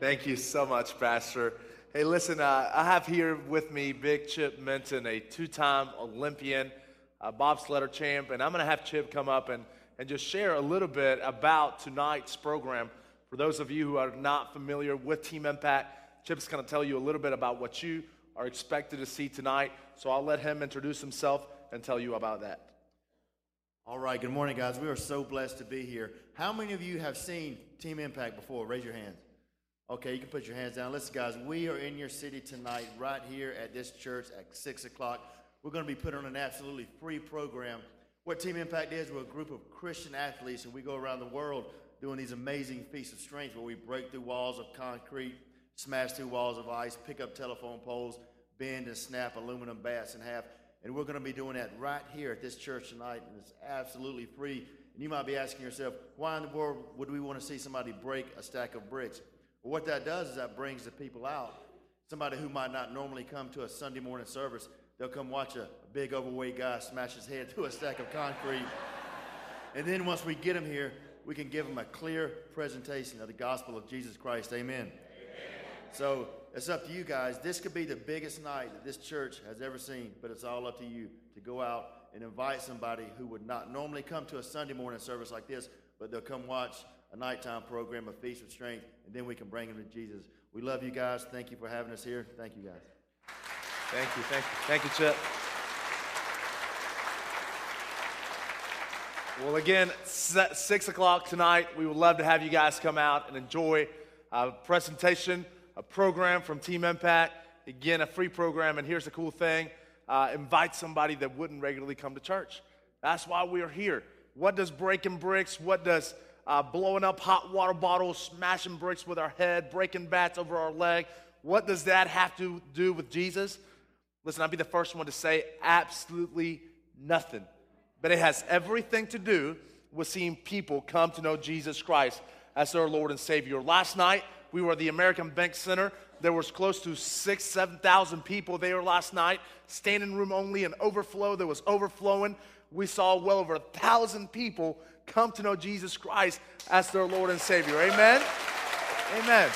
Thank you so much, Pastor. Hey, listen, uh, I have here with me Big Chip Minton, a two time Olympian, a bobsledder champ, and I'm going to have Chip come up and, and just share a little bit about tonight's program. For those of you who are not familiar with Team Impact, Chip's going to tell you a little bit about what you are expected to see tonight. So I'll let him introduce himself and tell you about that. All right, good morning, guys. We are so blessed to be here. How many of you have seen Team Impact before? Raise your hands. Okay, you can put your hands down. Listen, guys, we are in your city tonight, right here at this church at 6 o'clock. We're going to be putting on an absolutely free program. What Team Impact is, we're a group of Christian athletes, and we go around the world doing these amazing feats of strength where we break through walls of concrete, smash through walls of ice, pick up telephone poles, bend and snap aluminum bats in half. And we're going to be doing that right here at this church tonight, and it's absolutely free. And you might be asking yourself, why in the world would we want to see somebody break a stack of bricks? Well, what that does is that brings the people out. Somebody who might not normally come to a Sunday morning service, they'll come watch a big overweight guy smash his head through a stack of concrete. and then once we get them here, we can give them a clear presentation of the gospel of Jesus Christ. Amen. Amen. So it's up to you guys. This could be the biggest night that this church has ever seen, but it's all up to you to go out and invite somebody who would not normally come to a Sunday morning service like this, but they'll come watch a nighttime program, a feast of strength, and then we can bring them to Jesus. We love you guys. Thank you for having us here. Thank you, guys. Thank you, thank you, thank you, Chip. Well, again, six o'clock tonight. We would love to have you guys come out and enjoy a presentation, a program from Team Impact. Again, a free program. And here's the cool thing: uh, invite somebody that wouldn't regularly come to church. That's why we are here. What does breaking bricks? What does uh, blowing up hot water bottles, smashing bricks with our head, breaking bats over our leg. What does that have to do with Jesus? Listen, I'll be the first one to say absolutely nothing. But it has everything to do with seeing people come to know Jesus Christ as their Lord and Savior. Last night, we were at the American Bank Center. There was close to six, 7,000 people there last night. Standing room only, an overflow that was overflowing. We saw well over a thousand people come to know Jesus Christ as their Lord and Savior. Amen? Amen.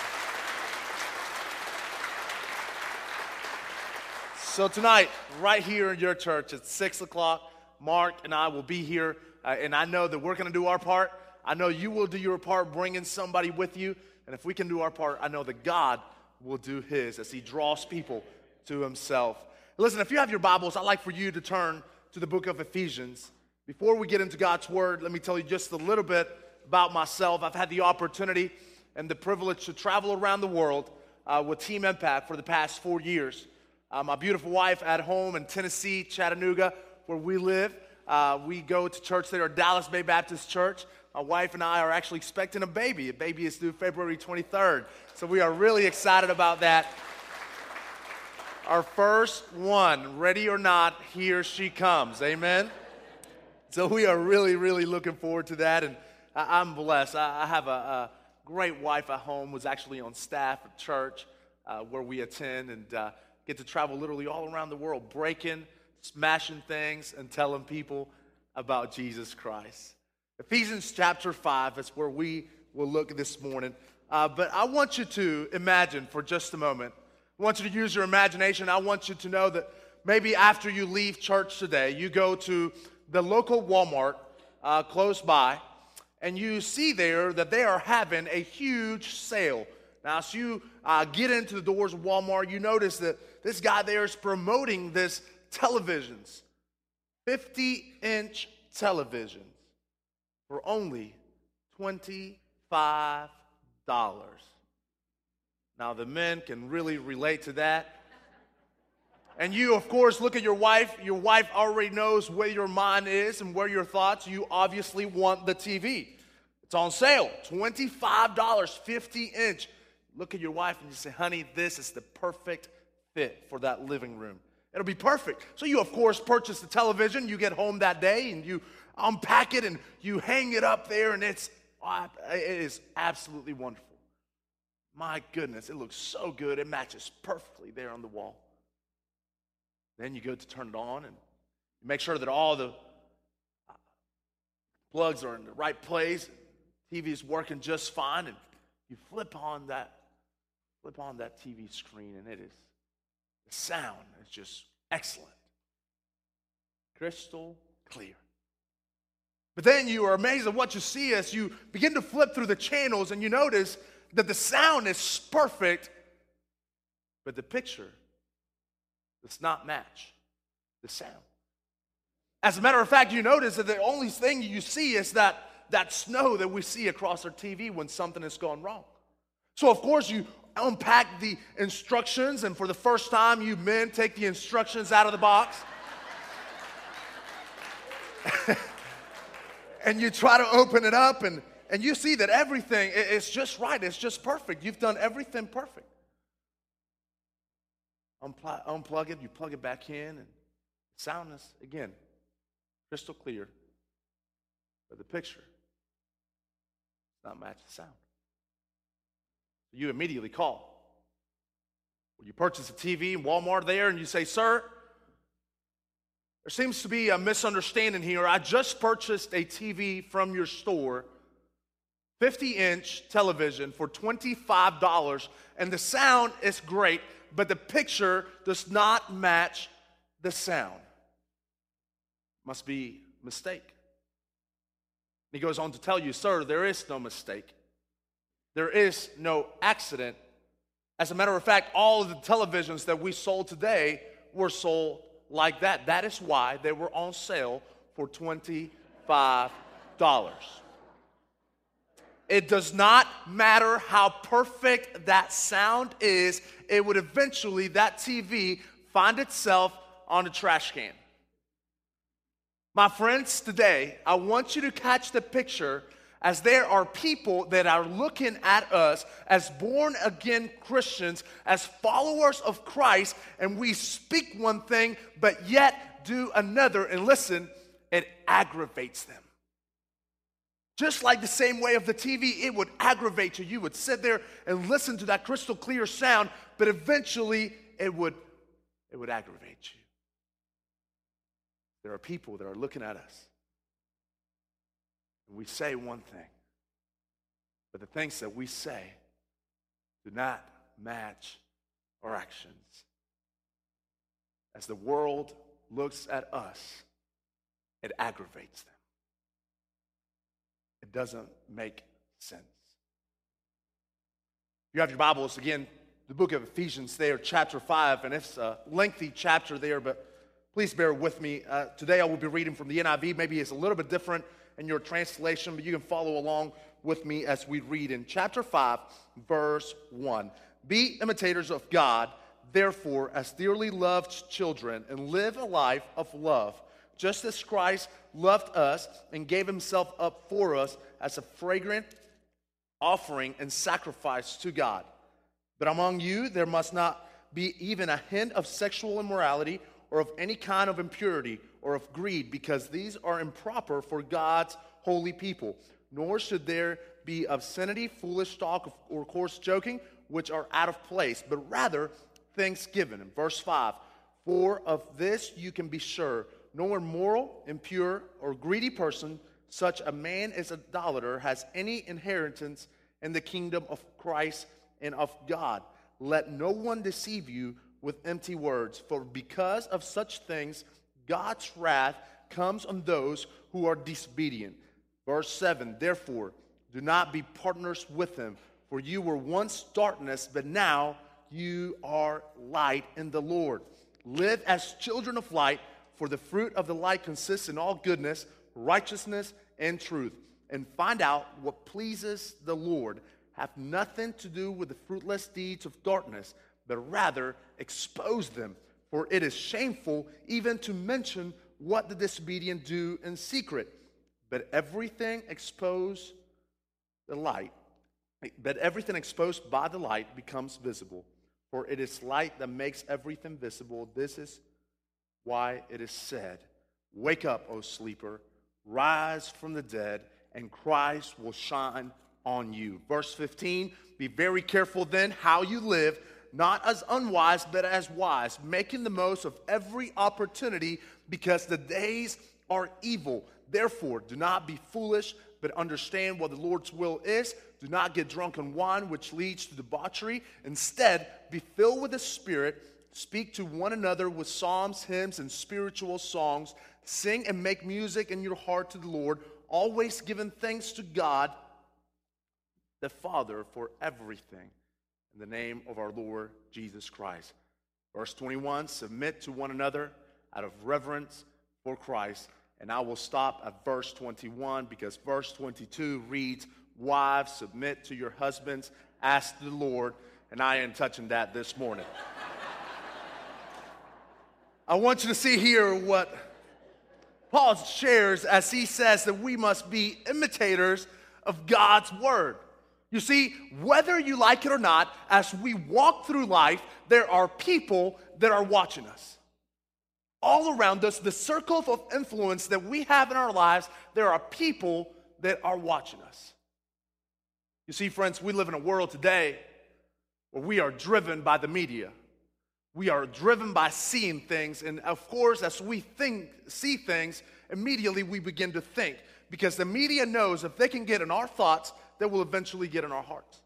So, tonight, right here in your church at 6 o'clock, Mark and I will be here. Uh, and I know that we're going to do our part. I know you will do your part bringing somebody with you. And if we can do our part, I know that God will do his as he draws people to himself. Listen, if you have your Bibles, I'd like for you to turn to the book of Ephesians. Before we get into God's Word, let me tell you just a little bit about myself. I've had the opportunity and the privilege to travel around the world uh, with Team Impact for the past four years. Uh, my beautiful wife at home in Tennessee, Chattanooga, where we live. Uh, we go to church there, Dallas Bay Baptist Church. My wife and I are actually expecting a baby. A baby is due February 23rd. So we are really excited about that. Our first one, ready or not, here she comes. Amen. So we are really, really looking forward to that. And I, am blessed. I, have a, a, great wife at home, was actually on staff at church uh, where we attend and uh, get to travel literally all around the world, breaking, smashing things, and telling people about Jesus Christ. Ephesians chapter 5, is where we will look this morning. Uh, but I want you to imagine for just a moment. I want you to use your imagination. I want you to know that maybe after you leave church today, you go to the local Walmart uh, close by, and you see there that they are having a huge sale. Now, as you uh, get into the doors of Walmart, you notice that this guy there is promoting this televisions, 50 inch televisions for only $25. Now, the men can really relate to that. And you, of course, look at your wife. Your wife already knows where your mind is and where your thoughts. You obviously want the TV. It's on sale, $25, 50 inch. Look at your wife and you say, honey, this is the perfect fit for that living room. It'll be perfect. So you, of course, purchase the television. You get home that day and you unpack it and you hang it up there, and it's it is absolutely wonderful. My goodness, it looks so good. It matches perfectly there on the wall. Then you go to turn it on and make sure that all the uh, plugs are in the right place. TV is working just fine, and you flip on that flip on that TV screen, and it is the sound is just excellent, crystal clear. But then you are amazed at what you see as you begin to flip through the channels, and you notice that the sound is perfect, but the picture does not match the sound. As a matter of fact, you notice that the only thing you see is that, that snow that we see across our TV when something has gone wrong. So, of course, you unpack the instructions, and for the first time, you men take the instructions out of the box. and you try to open it up, and, and you see that everything is just right, it's just perfect. You've done everything perfect. Unplug, unplug it, you plug it back in, and soundness, again, crystal clear. But the picture does not match the sound you immediately call. When you purchase a TV in Walmart there and you say, Sir, there seems to be a misunderstanding here. I just purchased a TV from your store, 50 inch television for $25, and the sound is great, but the picture does not match the sound. Must be mistake. He goes on to tell you, Sir, there is no mistake. There is no accident. As a matter of fact, all of the televisions that we sold today were sold like that. That is why they were on sale for $25. It does not matter how perfect that sound is, it would eventually, that TV, find itself on a trash can. My friends, today, I want you to catch the picture as there are people that are looking at us as born again Christians, as followers of Christ, and we speak one thing, but yet do another. And listen, it aggravates them. Just like the same way of the TV, it would aggravate you. You would sit there and listen to that crystal clear sound, but eventually it would, it would aggravate you. There are people that are looking at us and we say one thing, but the things that we say do not match our actions. As the world looks at us, it aggravates them. It doesn't make sense. You have your Bibles again, the book of Ephesians there, chapter 5, and it's a lengthy chapter there, but please bear with me. Uh, today I will be reading from the NIV. Maybe it's a little bit different in your translation, but you can follow along with me as we read in chapter 5, verse 1. Be imitators of God, therefore, as dearly loved children, and live a life of love, just as Christ loved us and gave himself up for us as a fragrant offering and sacrifice to God. But among you, there must not be even a hint of sexual immorality or of any kind of impurity or of greed, because these are improper for God's holy people. Nor should there be obscenity, foolish talk, or coarse joking, which are out of place, but rather thanksgiving. In verse 5, for of this you can be sure no immoral, impure, or greedy person, such a man as an idolater, has any inheritance in the kingdom of Christ and of God. Let no one deceive you with empty words, for because of such things, God's wrath comes on those who are disobedient. Verse 7 Therefore, do not be partners with them, for you were once darkness, but now you are light in the Lord. Live as children of light, for the fruit of the light consists in all goodness, righteousness, and truth. And find out what pleases the Lord. Have nothing to do with the fruitless deeds of darkness, but rather expose them for it is shameful even to mention what the disobedient do in secret. But everything exposed the light, but everything exposed by the light becomes visible. For it is light that makes everything visible. This is why it is said, Wake up, O sleeper, rise from the dead, and Christ will shine on you. Verse 15 Be very careful then how you live, not as unwise, but as wise, making the most of every opportunity because the days are evil. Therefore, do not be foolish, but understand what the Lord's will is. Do not get drunk on wine, which leads to debauchery. Instead, be filled with the Spirit. Speak to one another with psalms, hymns, and spiritual songs. Sing and make music in your heart to the Lord, always giving thanks to God, the Father, for everything in the name of our Lord Jesus Christ. Verse 21 Submit to one another out of reverence for Christ. And I will stop at verse 21 because verse 22 reads, Wives, submit to your husbands, ask the Lord. And I ain't touching that this morning. I want you to see here what Paul shares as he says that we must be imitators of God's word. You see, whether you like it or not, as we walk through life, there are people that are watching us. All around us, the circle of influence that we have in our lives, there are people that are watching us. You see, friends, we live in a world today where we are driven by the media. We are driven by seeing things, and of course, as we think, see things, immediately we begin to think because the media knows if they can get in our thoughts, they will eventually get in our hearts.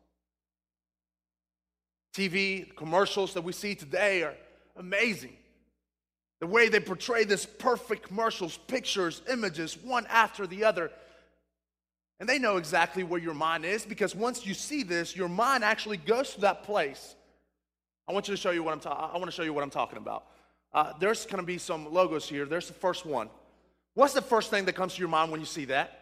TV commercials that we see today are amazing. The way they portray this perfect commercials, pictures, images, one after the other. And they know exactly where your mind is because once you see this, your mind actually goes to that place. I want you to show you what I'm talking. I want to show you what I'm talking about. Uh, there's going to be some logos here. There's the first one. What's the first thing that comes to your mind when you see that?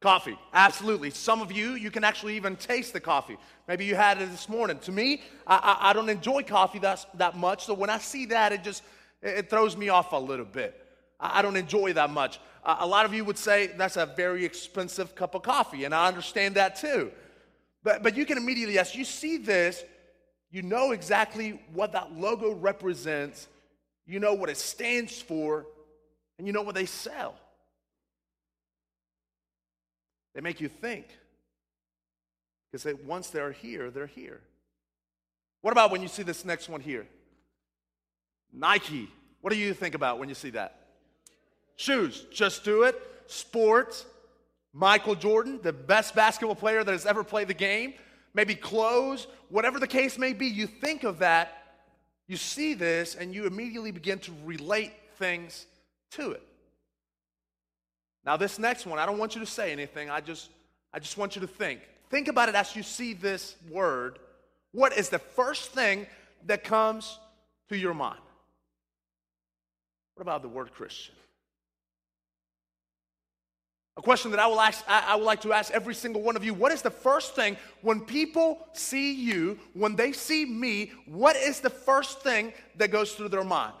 Coffee, absolutely. Some of you, you can actually even taste the coffee. Maybe you had it this morning. To me, I, I, I don't enjoy coffee that, that much, so when I see that, it just it throws me off a little bit. I, I don't enjoy that much. Uh, a lot of you would say that's a very expensive cup of coffee, and I understand that too. But, but you can immediately, as you see this, you know exactly what that logo represents, you know what it stands for, and you know what they sell. They make you think. Because they, once they're here, they're here. What about when you see this next one here? Nike. What do you think about when you see that? Shoes. Just do it. Sports. Michael Jordan, the best basketball player that has ever played the game. Maybe clothes. Whatever the case may be, you think of that. You see this, and you immediately begin to relate things to it. Now, this next one, I don't want you to say anything. I just, I just want you to think. Think about it as you see this word. What is the first thing that comes to your mind? What about the word Christian? A question that I will ask, I would like to ask every single one of you. What is the first thing when people see you, when they see me, what is the first thing that goes through their mind?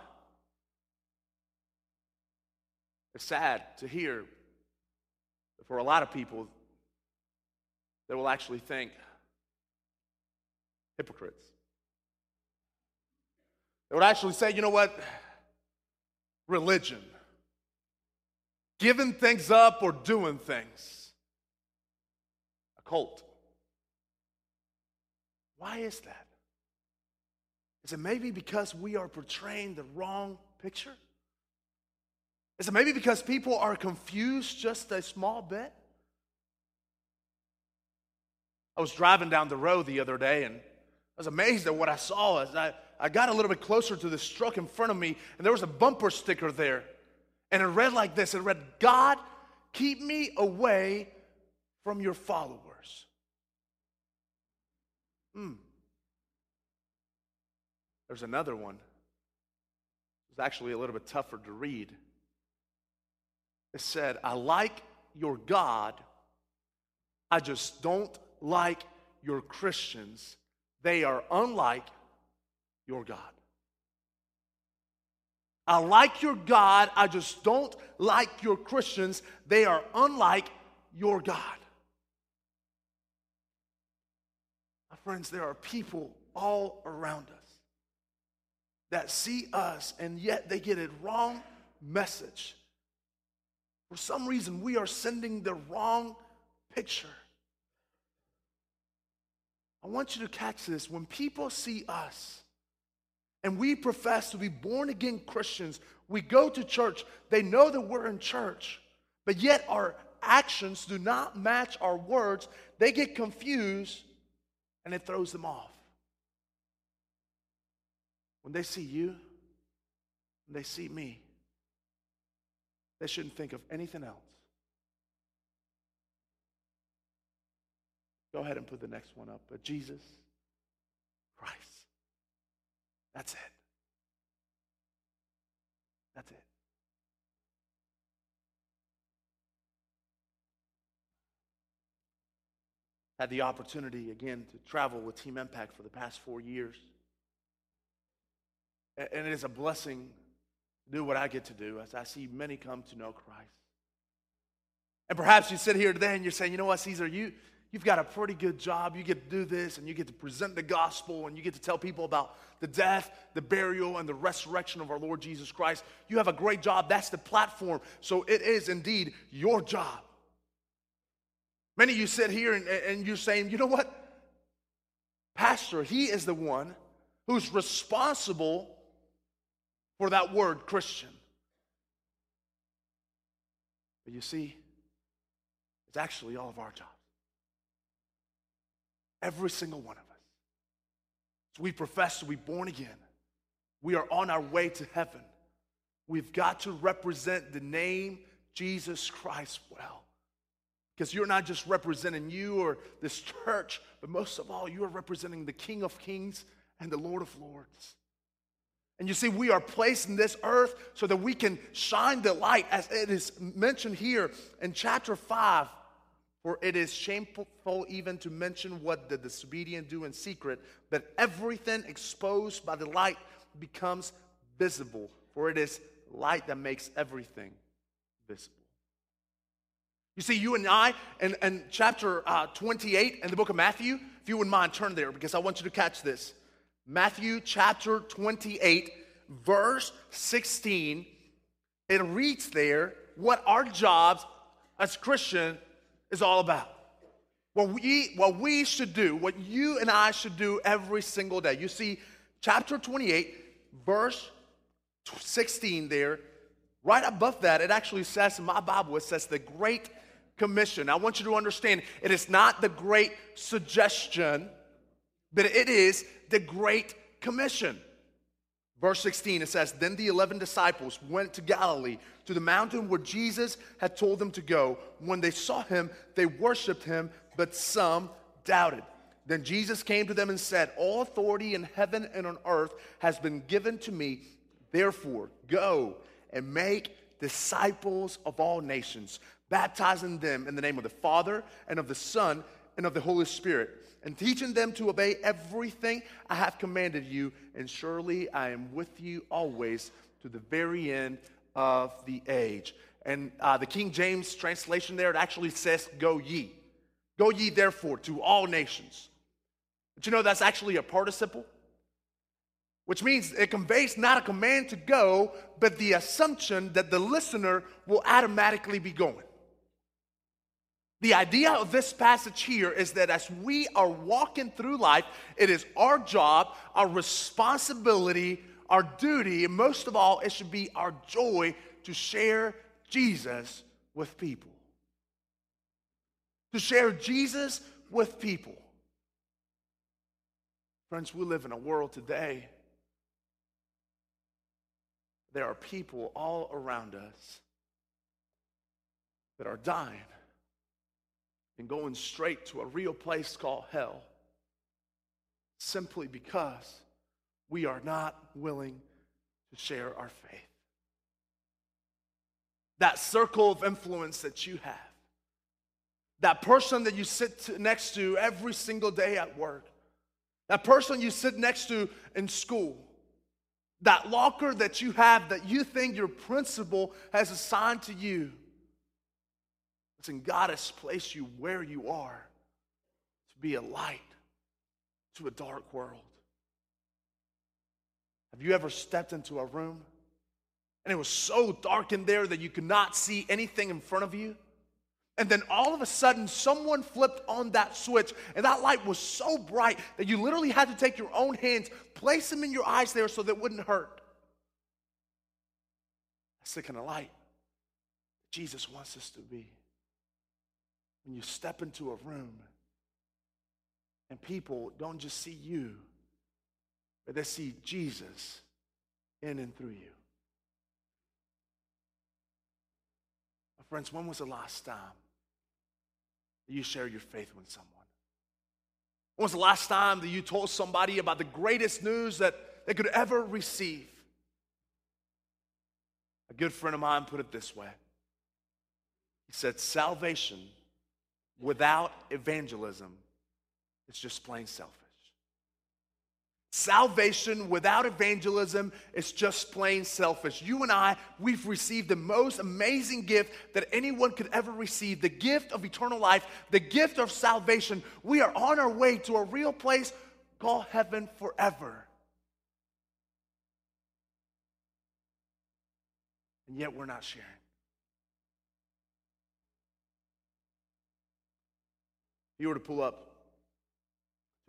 It's sad to hear for a lot of people, they will actually think hypocrites. They would actually say, you know what? Religion. Giving things up or doing things. A cult. Why is that? Is it maybe because we are portraying the wrong picture? Is it maybe because people are confused just a small bit? I was driving down the road the other day and I was amazed at what I saw as I, I got a little bit closer to this truck in front of me and there was a bumper sticker there. And it read like this it read, God, keep me away from your followers. Hmm. There's another one. It's actually a little bit tougher to read. It said, I like your God, I just don't like your Christians. They are unlike your God. I like your God, I just don't like your Christians. They are unlike your God. My friends, there are people all around us that see us and yet they get a wrong message. For some reason, we are sending the wrong picture. I want you to catch this. When people see us and we profess to be born again Christians, we go to church, they know that we're in church, but yet our actions do not match our words, they get confused and it throws them off. When they see you, when they see me, they shouldn't think of anything else. Go ahead and put the next one up. But Jesus Christ. That's it. That's it. Had the opportunity again to travel with Team Impact for the past four years. And it is a blessing do what I get to do as I see many come to know Christ. And perhaps you sit here today and you're saying, you know what, Caesar, you, you've got a pretty good job. You get to do this and you get to present the gospel and you get to tell people about the death, the burial, and the resurrection of our Lord Jesus Christ. You have a great job. That's the platform. So it is indeed your job. Many of you sit here and, and you're saying, you know what? Pastor, he is the one who's responsible for that word, Christian. But you see, it's actually all of our jobs. Every single one of us. So we profess to be born again. We are on our way to heaven. We've got to represent the name Jesus Christ well. Because you're not just representing you or this church, but most of all, you are representing the King of Kings and the Lord of Lords. And you see, we are placed in this earth so that we can shine the light, as it is mentioned here in chapter 5 for it is shameful even to mention what the disobedient do in secret, but everything exposed by the light becomes visible. For it is light that makes everything visible. You see, you and I, in, in chapter uh, 28 in the book of Matthew, if you wouldn't mind, turn there because I want you to catch this. Matthew chapter 28, verse 16, it reads there what our jobs as Christian is all about. What we, what we should do, what you and I should do every single day. You see, chapter 28, verse 16 there, right above that, it actually says in my Bible, it says the Great Commission. I want you to understand it is not the Great Suggestion, but it is the Great Commission. Verse 16, it says, Then the 11 disciples went to Galilee, to the mountain where Jesus had told them to go. When they saw him, they worshiped him, but some doubted. Then Jesus came to them and said, All authority in heaven and on earth has been given to me. Therefore, go and make disciples of all nations, baptizing them in the name of the Father and of the Son and of the Holy Spirit and teaching them to obey everything I have commanded you, and surely I am with you always to the very end of the age. And uh, the King James translation there, it actually says, Go ye. Go ye therefore to all nations. But you know, that's actually a participle, which means it conveys not a command to go, but the assumption that the listener will automatically be going. The idea of this passage here is that as we are walking through life, it is our job, our responsibility, our duty, and most of all, it should be our joy to share Jesus with people. To share Jesus with people. Friends, we live in a world today. There are people all around us that are dying and going straight to a real place called hell simply because we are not willing to share our faith. That circle of influence that you have, that person that you sit next to every single day at work, that person you sit next to in school, that locker that you have that you think your principal has assigned to you Listen, God has placed you where you are to be a light, to a dark world. Have you ever stepped into a room and it was so dark in there that you could not see anything in front of you? And then all of a sudden, someone flipped on that switch, and that light was so bright that you literally had to take your own hands, place them in your eyes there so that it wouldn't hurt. That's the kind of light Jesus wants us to be. When you step into a room and people don't just see you, but they see Jesus in and through you. My friends, when was the last time that you shared your faith with someone? When was the last time that you told somebody about the greatest news that they could ever receive? A good friend of mine put it this way He said, Salvation without evangelism is just plain selfish. Salvation without evangelism is just plain selfish. You and I, we've received the most amazing gift that anyone could ever receive the gift of eternal life, the gift of salvation. We are on our way to a real place called heaven forever. And yet we're not sharing. You were to pull up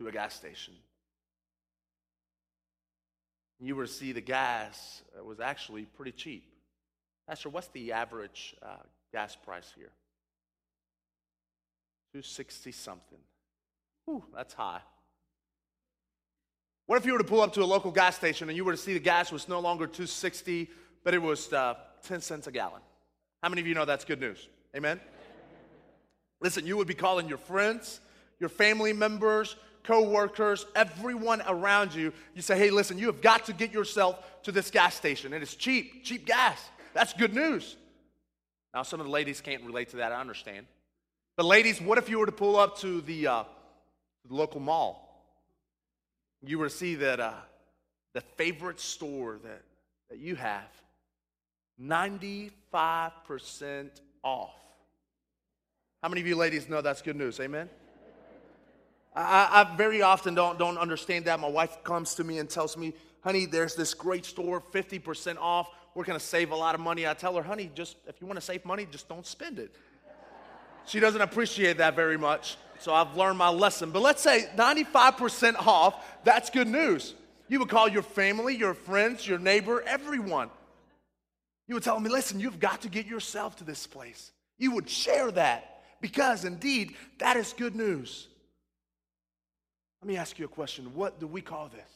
to a gas station, you were to see the gas was actually pretty cheap. Pastor, what's the average uh, gas price here? 260 something. Whew, that's high. What if you were to pull up to a local gas station and you were to see the gas was no longer 260, but it was uh, 10 cents a gallon? How many of you know that's good news? Amen? Listen, you would be calling your friends, your family members, co-workers, everyone around you. You say, hey, listen, you have got to get yourself to this gas station. And it's cheap, cheap gas. That's good news. Now, some of the ladies can't relate to that, I understand. But ladies, what if you were to pull up to the, uh, the local mall? You were to see that uh, the favorite store that, that you have, 95% off. How many of you ladies know that's good news? Amen? I, I, very often don't, don't understand that. My wife comes to me and tells me, honey, there's this great store, 50% off. We're going to save a lot of money. I tell her, honey, just if you want to save money, just don't spend it. She doesn't appreciate that very much. So I've learned my lesson. But let's say 95% off, that's good news. You would call your family, your friends, your neighbor, everyone. You would tell me, listen, you've got to get yourself to this place. You would share that because indeed that is good news. Let me ask you a question. What do we call this?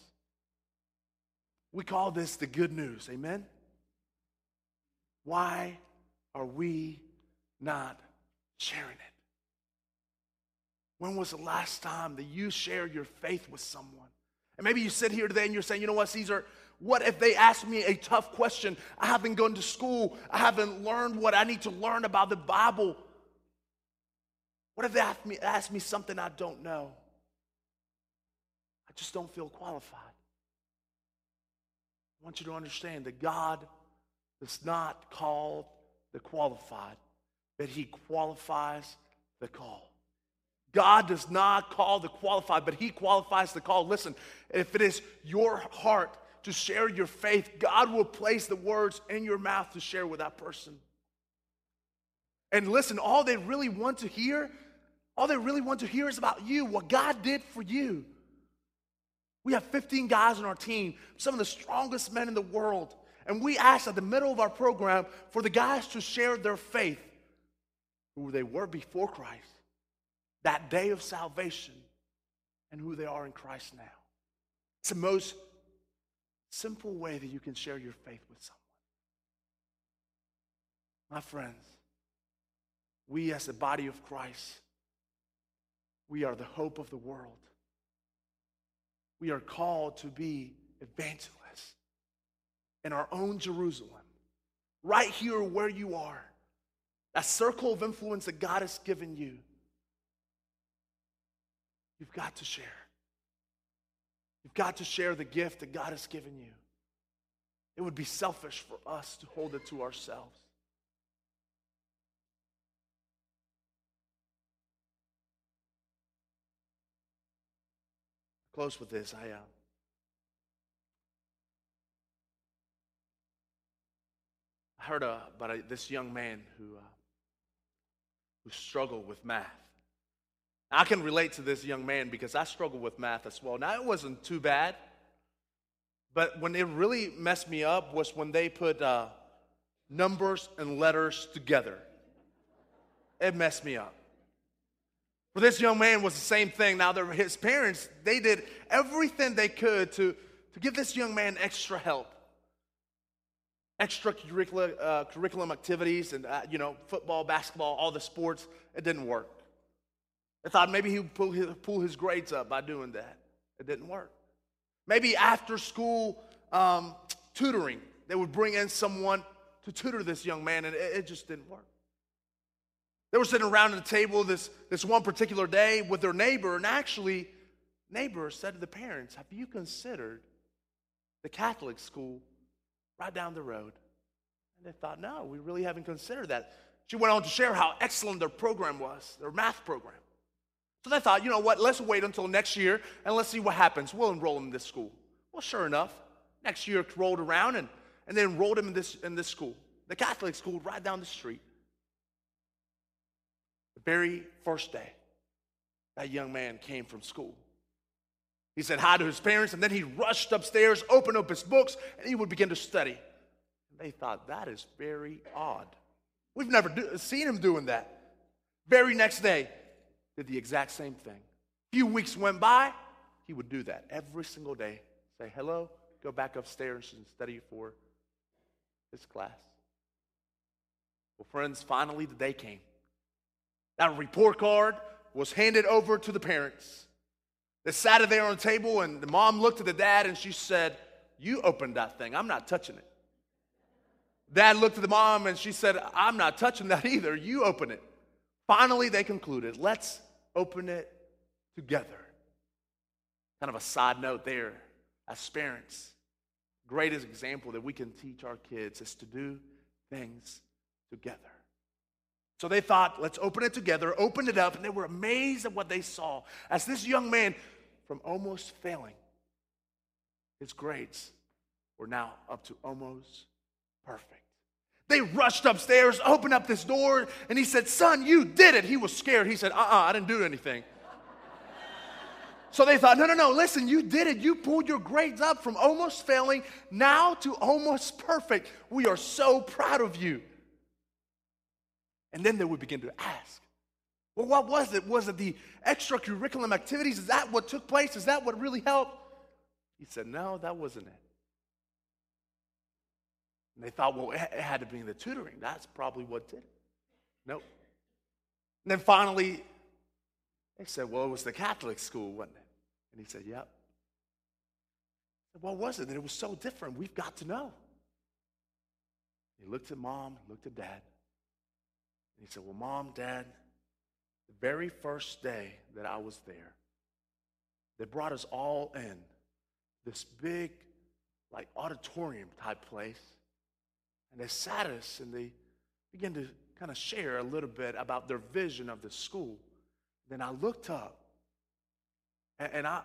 We call this the good news. Amen? Why are we not sharing it? When was the last time that you shared your faith with someone? And maybe you sit here today and you're saying, you know what, Caesar, what if they ask me a tough question? I haven't gone to school. I haven't learned what I need to learn about the Bible. What if they ask me, ask me something I don't know? I just don't feel qualified. I want you to understand that God does not call the qualified, but He qualifies the call. God does not call the qualified, but He qualifies the call. Listen, if it is your heart to share your faith, God will place the words in your mouth to share with that person. And listen, all they really want to hear, all they really want to hear is about you, what God did for you. We have 15 guys on our team, some of the strongest men in the world. And we asked at the middle of our program for the guys to share their faith, who they were before Christ, that day of salvation, and who they are in Christ now. It's the most simple way that you can share your faith with someone. My friends, we as the body of Christ, we are the hope of the world. We are called to be evangelists in our own Jerusalem, right here where you are. That circle of influence that God has given you. You've got to share. You've got to share the gift that God has given you. It would be selfish for us to hold it to ourselves. Close with this. I, uh, I heard uh, about a, this young man who, uh, who struggled with math. I can relate to this young man because I struggled with math as well. Now, it wasn't too bad, but when it really messed me up was when they put uh, numbers and letters together. It messed me up. For this young man was the same thing. Now, his parents, they did everything they could to, to give this young man extra help. Extracurricular uh, curriculum activities and, uh, you know, football, basketball, all the sports. It didn't work. They thought maybe he would pull his, pull his grades up by doing that. It didn't work. Maybe after school um, tutoring, they would bring in someone to tutor this young man, and it, it just didn't work. They were sitting around at the table this, this one particular day with their neighbor, and actually, neighbor said to the parents, Have you considered the Catholic school right down the road? And they thought, No, we really haven't considered that. She went on to share how excellent their program was, their math program. So they thought, you know what, let's wait until next year and let's see what happens. We'll enroll them in this school. Well, sure enough, next year rolled around and, and they enrolled him in this, in this school, the Catholic school right down the street. The very first day, that young man came from school. He said hi to his parents, and then he rushed upstairs, opened up his books, and he would begin to study. They thought, that is very odd. We've never do, seen him doing that. Very next day, did the exact same thing. A few weeks went by, he would do that every single day. Say hello, go back upstairs and study for his class. Well, friends, finally the day came. That report card was handed over to the parents. They sat there on the table, and the mom looked at the dad and she said, You opened that thing. I'm not touching it. Dad looked at the mom and she said, I'm not touching that either. You open it. Finally, they concluded, Let's open it together. Kind of a side note there, as parents, greatest example that we can teach our kids is to do things together. So they thought, let's open it together, opened it up, and they were amazed at what they saw. As this young man, from almost failing, his grades were now up to almost perfect. They rushed upstairs, opened up this door, and he said, Son, you did it. He was scared. He said, Uh uh-uh, uh I didn't do anything. so they thought, No, no, no, listen, you did it. You pulled your grades up from almost failing now to almost perfect. We are so proud of you. And then they would begin to ask, well, what was it? Was it the extracurriculum activities? Is that what took place? Is that what really helped? He said, No, that wasn't it. And they thought, well, it had to be the tutoring. That's probably what did it. Nope. And then finally, they said, well, it was the Catholic school, wasn't it? And he said, yep. Said, what was it? And it was so different. We've got to know. He looked at mom, looked at dad. And he said, well, mom, dad, the very first day that I was there, they brought us all in this big, like auditorium type place. And they sat us and they began to kind of share a little bit about their vision of the school. Then I looked up and, and I,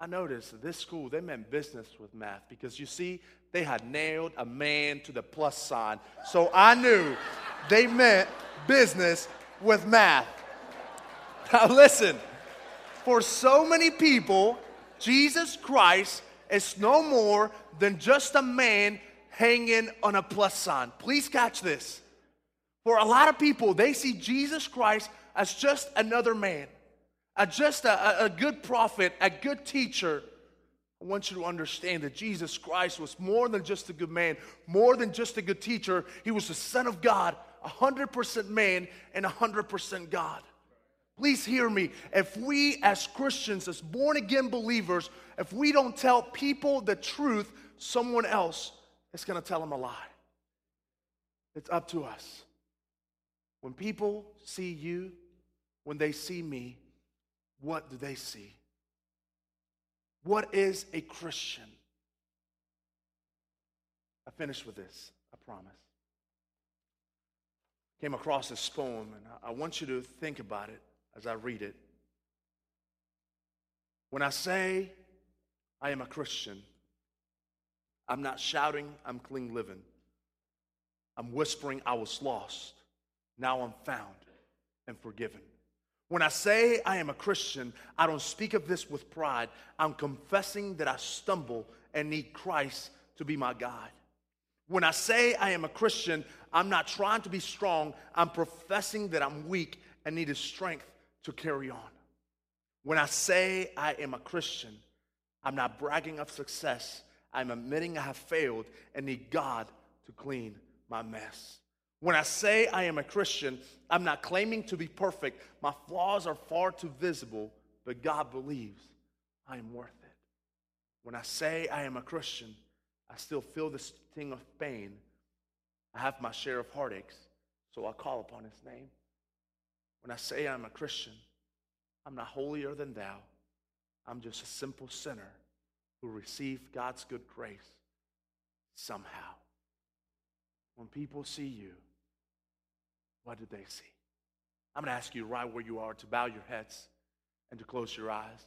I noticed this school, they meant business with math because you see, they had nailed a man to the plus sign. So I knew they meant business with math. Now, listen, for so many people, Jesus Christ is no more than just a man hanging on a plus sign. Please catch this. For a lot of people, they see Jesus Christ as just another man, as just a, a good prophet, a good teacher. I want you to understand that Jesus Christ was more than just a good man, more than just a good teacher. He was the Son of God, 100% man and 100% God. Please hear me. If we, as Christians, as born again believers, if we don't tell people the truth, someone else is going to tell them a lie. It's up to us. When people see you, when they see me, what do they see? What is a Christian? I finish with this, I promise. Came across this poem, and I want you to think about it as I read it. When I say I am a Christian, I'm not shouting, I'm clean living. I'm whispering, I was lost. Now I'm found and forgiven. When I say I am a Christian, I don't speak of this with pride. I'm confessing that I stumble and need Christ to be my guide. When I say I am a Christian, I'm not trying to be strong. I'm professing that I'm weak and need His strength to carry on. When I say I am a Christian, I'm not bragging of success. I'm admitting I have failed and need God to clean my mess. When I say I am a Christian, I'm not claiming to be perfect. My flaws are far too visible, but God believes I am worth it. When I say I am a Christian, I still feel this sting of pain. I have my share of heartaches, so I call upon His name. When I say I'm a Christian, I'm not holier than thou. I'm just a simple sinner who received God's good grace somehow. When people see you, what did they see? I'm going to ask you right where you are to bow your heads and to close your eyes.